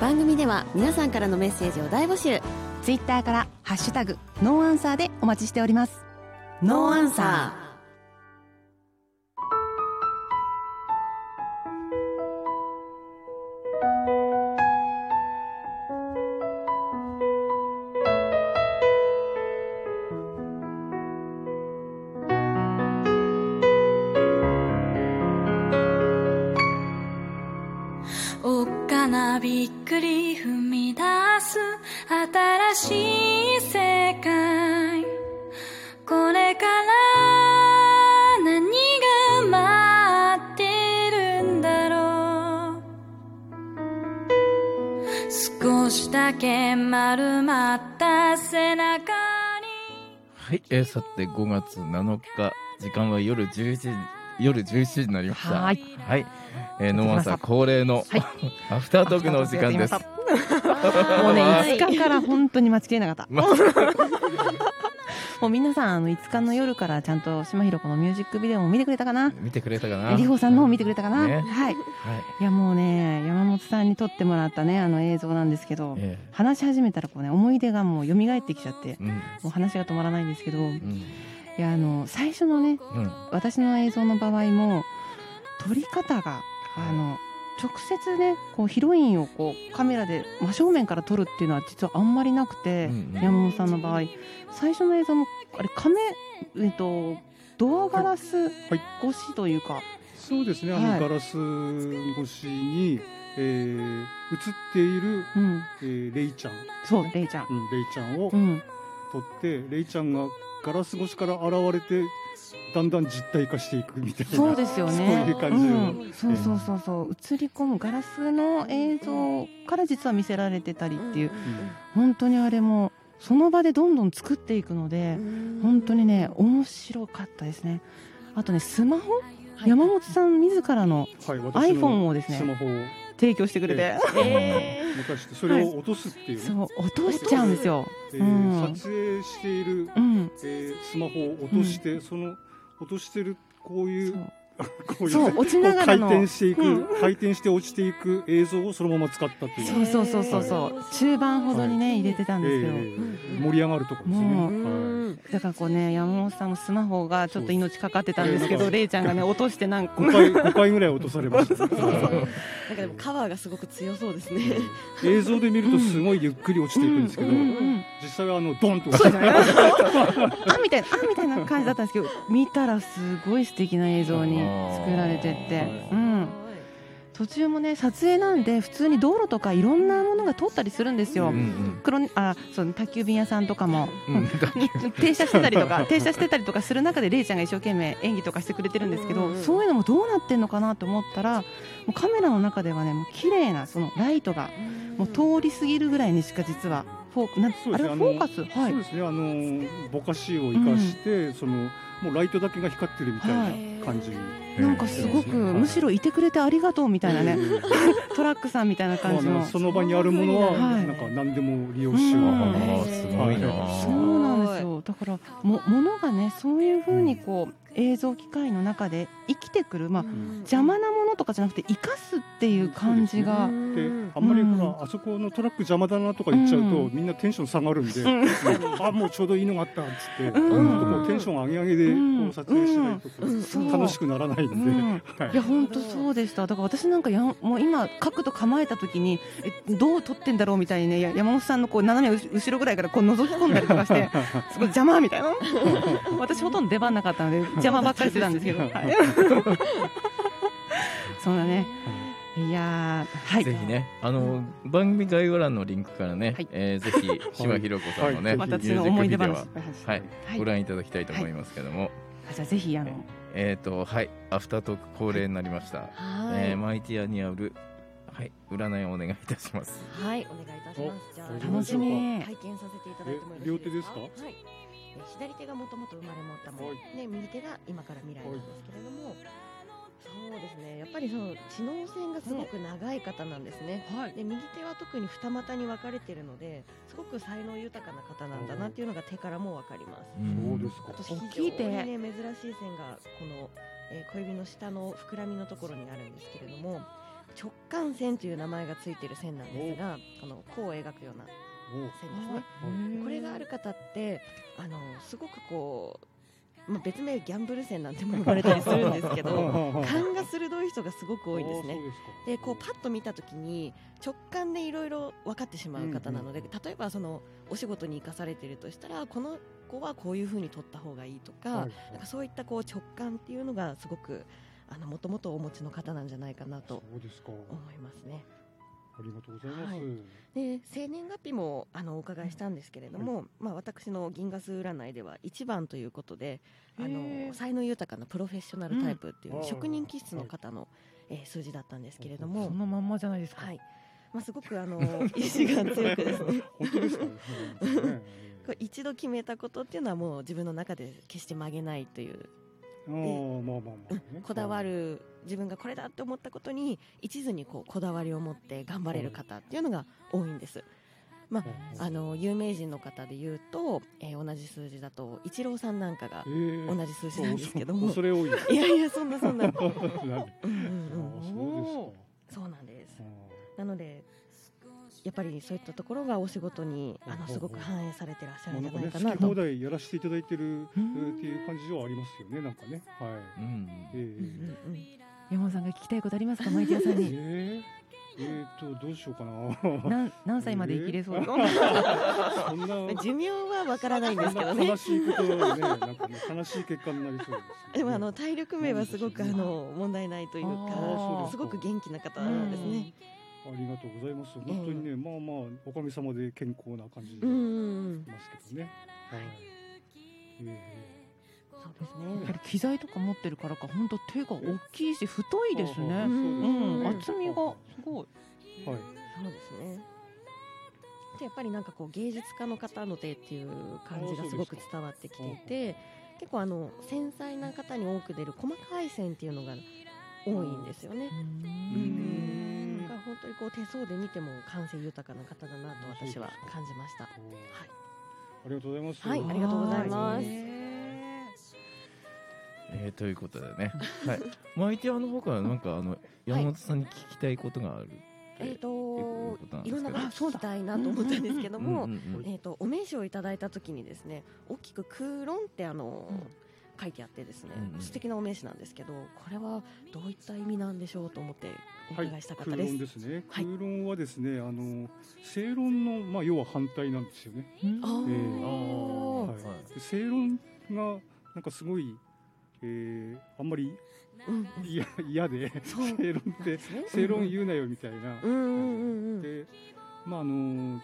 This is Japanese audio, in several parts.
番組では皆さんからのメッセージを大募集。ツイッターから「ハッシュタグノーアンサー」でお待ちしております。ノーアンサーだけ丸まった背中に。はい、えー、さて5月7日時間は夜11時夜11時になりました。はい、はい。えー、ノーアンサー恒例の、アフタートークのお時間です。もうね5日から本当に待ちきれなかった。まもう皆さんあの5日の夜からちゃんと島ひろ子のミュージックビデオも見てくれたかな？見てくれたかな？りほさんのも見てくれたかな、ね。はい。はい、いやもうね山本さんに撮ってもらったねあの映像なんですけど、え話し始めたらこうね思い出がもう蘇ってきちゃってー、うん。もう話が止まらないんですけどいうん。やあの最初のねうん。私の映像の場合も撮り方があの直接ねこうヒロインをこうカメラで真正面から撮るっていうのは実はあんまりなくて、うんうん。山本さんの場合。最初の映像もあれカメえっとドアガラスはい。越しというか、そうですね、あの、はい。ガラス越しに、えー映っている、うん、えーレイちゃん、そうレイちゃん、うん、レイちゃんをうん、撮って、レイちゃんがガラス越しから現れて、だんだん実体化していくみたいな。そうですよね。そういう感じのうん。そうそうそうそう、映り込むガラスの映像から実は見せられてたりっていう、本当にあれもその場でどんどん作っていくので、本当にね面白かったですね。あとねスマホ、山本さん自らの iPhone のをですね。スマホを提供してくれて、え持たして、それを落とすっていうね、そう落としちゃうんですよ。えうん。ー撮影している、うん、えースマホを落として、その落としてるこういうそう。こういうそう落ちながらの。回転していく、うん。回転して落ちていく映像をそのまま使ったっていう。そうそうそうそうそう、中盤ほどにね、入れてたんですけど。えー盛り上がるところですね。もはい。だからこうね山本さんのスマホがちょっと命かかってたんですけど、そうレイちゃんがね落としてなんか。5回5回ぐらい落とされました、ね。なんかでもカバーがすごく強そうですね。映像で見るとすごいゆっくり落ちていくんですけど、うんうん。うん実際はあのドンとそうですね。あみたいなあみたいな感じだったんですけど見たらすごい素敵な映像に作られてって、うん、途中もね撮影なんで普通に道路とかいろんなものが通ったりするんですよ。うんうん黒あそう宅急便屋さんとかも、うん 停車してたりとか 停車してたりとかする中でレイちゃんが一生懸命演技とかしてくれてるんですけど、うんうん。そういうのもどうなってんのかなと思ったらもうカメラの中ではねもう綺麗なそのライトがもう通り過ぎるぐらいにしか実はフォークなんあれはフォーカス？はい。そうですねあのぼかしを生かして、そのもうライトだけが光ってるみたいな感じに、なんかすごくむしろいてくれてありがとうみたいなねえートラックさんみたいな感じの。まあその場にあるものは、はいなんか何でも利用しよう、うん。あーすごいな。そうなんですよ。だからもものがねそういうふうにこう映像機械の中で生きてくるまあ邪魔なものとかじゃなくて生かすっていう感じが、であんまりほら、うん。あそこのトラック邪魔だなとか言っちゃうと、うん。みんなテンション下がるんで、うん。あもうちょうどいいのがあったっつって、うん。ちょっとこうテンション上げ上げでうんこう撮影しないと楽しくならないんで、い。いや本当そうでした。だから私なんかやもう今角度構えた時にえどう撮ってんだろうみたいにねや山本さんのこう斜め後後ろぐらいからこう覗き込んだりとかして すごい邪魔みたいな。私ほとんど出番なかったので邪魔ばっかりしてたんですけど、はい、そんなねいやーはい。ぜひね、あの番組概要欄のリンクからね、はい。えーぜひ島ひろ子さんのね、はい。また私ミュージックビデオははい、はい。ご覧いただきたいと思いますけども、あじゃあぜひあのえっ、とはい。アフタートーク恒例になりました、えーマイティアにあるはい。占いをお願いいたします。はい、お願いいたします。じゃあ、楽しみ拝見させていただいても両手ですか？はい。え左手がもともと生まれ持ったもの、はい。で右手が今から未来なんですけれども、そうですね。やっぱりその知能線がすごく長い方なんですね。はい。で右手は特に二股に分かれているのですごく才能豊かな方なんだなっていうのが手からも分かります。そうですか。あと大きい手非常にね珍しい線がこの、えー小指の下の膨らみのところにあるんですけれどもこ直感線という名前がついてる線なんですがこの弧を描くような線ですね。これがある方ってあのすごくこう、まあ、別名ギャンブル線なんても呼ばれたりするんですけど 勘が鋭い人がすごく多いんですね。でこうパッと見た時に直感でいろいろ分かってしまう方なので、うんうん、例えばそのお仕事に生かされているとしたらこの子はこういうふうに取った方がいいとかはい、なんかそういったこう直感っていうのがすごくあのもともとお持ちの方なんじゃないかなと思いますね。ありがとうございます。はい、で生年月日もあのお伺いしたんですけれども、はい、まあ私の銀河数占いでは1番ということで、あの才能豊かなプロフェッショナルタイプっていう職人気質の方の、うん、えー、数字だったんですけれども、そのまんまじゃないですか。はい。まあすごくあの 意志が強くですね。本当ですか、ね。一度決めたことっていうのはもう自分の中で決して曲げないというこだわる自分がこれだって思ったことに一途にこうこだわりを持って頑張れる方っていうのが多いんです。まあ、あの有名人の方でいうと、えー、同じ数字だとイチローさんなんかが同じ数字なんですけども、えー、それ多い いやいやそんなそんな。そうなんです。なのでやっぱりそういったところがお仕事にあのすごく反映されてらっしゃるんじゃないかなと。放題やらせていただいてるっていう感じはありますよね、なんかね。はい。うん。ええ山本さんが聞きたいことありますか、マイティアさんに。え えー、とどうしようかな。なん何歳まで生きれそう。そんな 寿命はわからないんですけどね。悲しいことね、なんかね悲しい結果になりそうです。でもあの体力面はすごくあの問題ないというか、すごく元気な方ですね。ありがとうございます。本当にね、まあまあおかげさまで健康な感じでますけどね。はい。えそうですね。やっぱり機材とか持ってるからか、本当手が大きいし太いですね。うん、厚みがすごい。はい。そうですね。でやっぱりなんかこう芸術家の方の手っていう感じがすごく伝わってきていて、結構あの繊細な方に多く出る細かい線っていうのが多いんですよね。うん本当にこう手相で見ても感性豊かな方だなと私は感じました。はい。ありがとうございます。はい、ありがとうございます。えー、ということでね、はい、マイティアの方からなんかあの山本さんに聞きたいことがある。えっ、といろんなこと聞きたいなと思ったんですけども、えっとお名刺をいただいたときにですね、大きく空論ってあの。うん書いてあってですね、うんうん、素敵なお名刺なんですけどこれはどういった意味なんでしょうと思ってお伺いしたかったです。はい、空論ですね。空論はですね、あの正論のまあ要は反対なんですよね。あえー、はい。正論がなんかすごい、えー、あんまり嫌、うん、嫌で正論って正論言うなよみたいな。で、まああの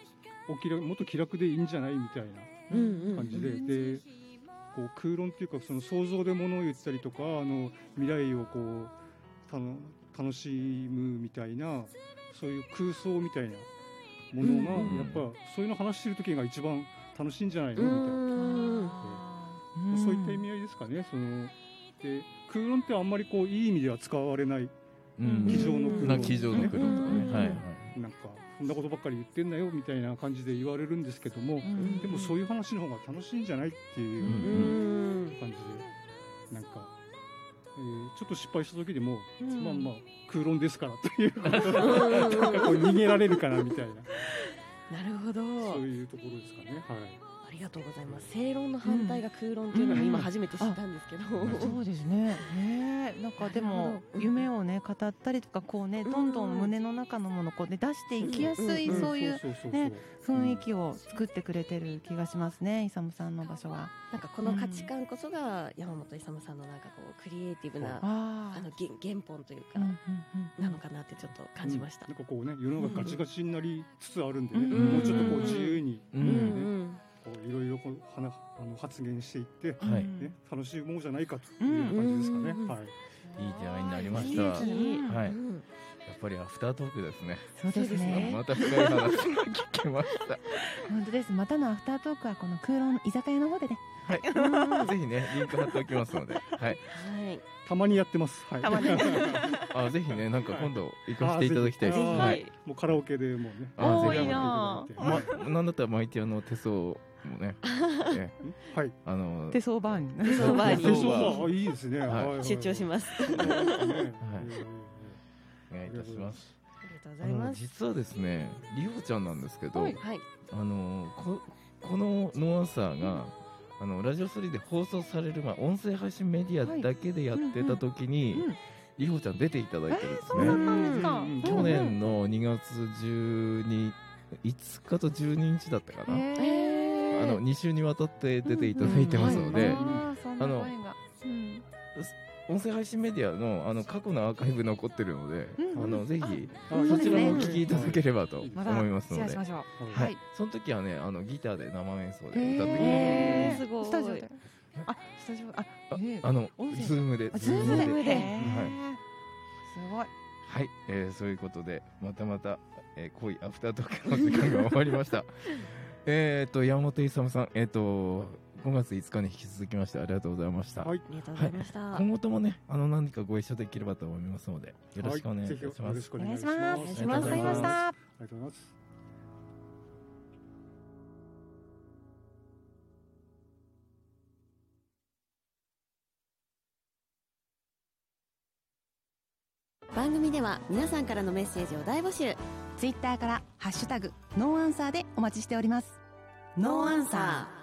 お気楽もっと気楽でいいんじゃないみたいな感じで、でこう空論っていうかその想像でものを言ったりとかあの未来をこうたの楽しむみたいなそういう空想みたいなものが、やっぱそういうの話してる時が一番楽しいんじゃないの？みたいな、そういった意味合いですかね。そので空論ってあんまりこういい意机では使われない机上の空論、ね、机上の空論とかね、はいはい、なんかそんなことばっかり言ってんなよみたいな感じで言われるんですけども、でもそういう話の方が楽しいんじゃないっていう感じでなんか、えー、ちょっと失敗した時でも、まあまあ空論ですからというなんか こう逃げられるかなみたいな。なるほど。そういうところですかね。はい。ありがとうございます。正論の反対が空論っていうのも今初めて知ったんですけど、そうですね。ね、なんかでも夢をね語ったりとかこうねどんどん胸の中のものこうね出していきやすいそういうね雰囲気を作ってくれてる気がしますね。イサムさんの場所は。なんかこの価値観こそが山本勇さんのなんかこうクリエイティブなあの原原本というかなのかなってちょっと感じました。なんかこうね世の中ガチガチになりつつあるんでね、もうちょっとこう自由に。こういろいろこうはなあの発言していって、はい、ね、楽しいものじゃないかという感じですかね。はい。いい出会いになりました。はい。やっぱりアフタートークですね。そうですね。また深い話が聞けました。本当です。またのアフタートークはこの空論居酒屋の方でね。はい。ぜひねリンク貼っておきますので。はい。はい。たまにやってます。はい。たまに。あぜひねなんか今度行かせていただきたいです。はい。もうカラオケでもうね。あぜひ。まなんだったらマイティアの手相もね。はい。あの手相バーに。手相バーに。手相バーいいですね。出張します。お願いいたします。ありがとうございます。実はですねりほちゃんなんですけど、はい、あのここのノーアンサーが、あのラジオ3で放送される、まあ、音声配信メディアだけでやってた時に、りほちゃん出ていただいてるんですね、去年の2月12 5日と12日だったかな、えー、あの2週にわたって出ていただいてますので、あの、音声配信メディアのあの過去のアーカイブ残ってるので、うん、あのぜひそちらもお聞きいただければと思いますので、はい、その時はねあのギターで生演奏で歌ってくれスタジオであスタジオああの Zoomで。 Zoomで。はい。すごい。はい、えー、そういうことでまたまた、えー、濃いアフタートークの時間が終わりましたえっと山本勇さんえっ、ー、と5月5日に引き続きましてありがとうございました。はい、ありがとうございました。はい、今後ともね、あの何かご一緒できればと思いますので、よろしくお願いします。はい、よろしくお願いします。お願いします。ありがとうございました。ありがとうございます。番組では皆さんからのメッセージを大募集ツイッターからハッシュタグノーアンサーでお待ちしております。ノーアンサー。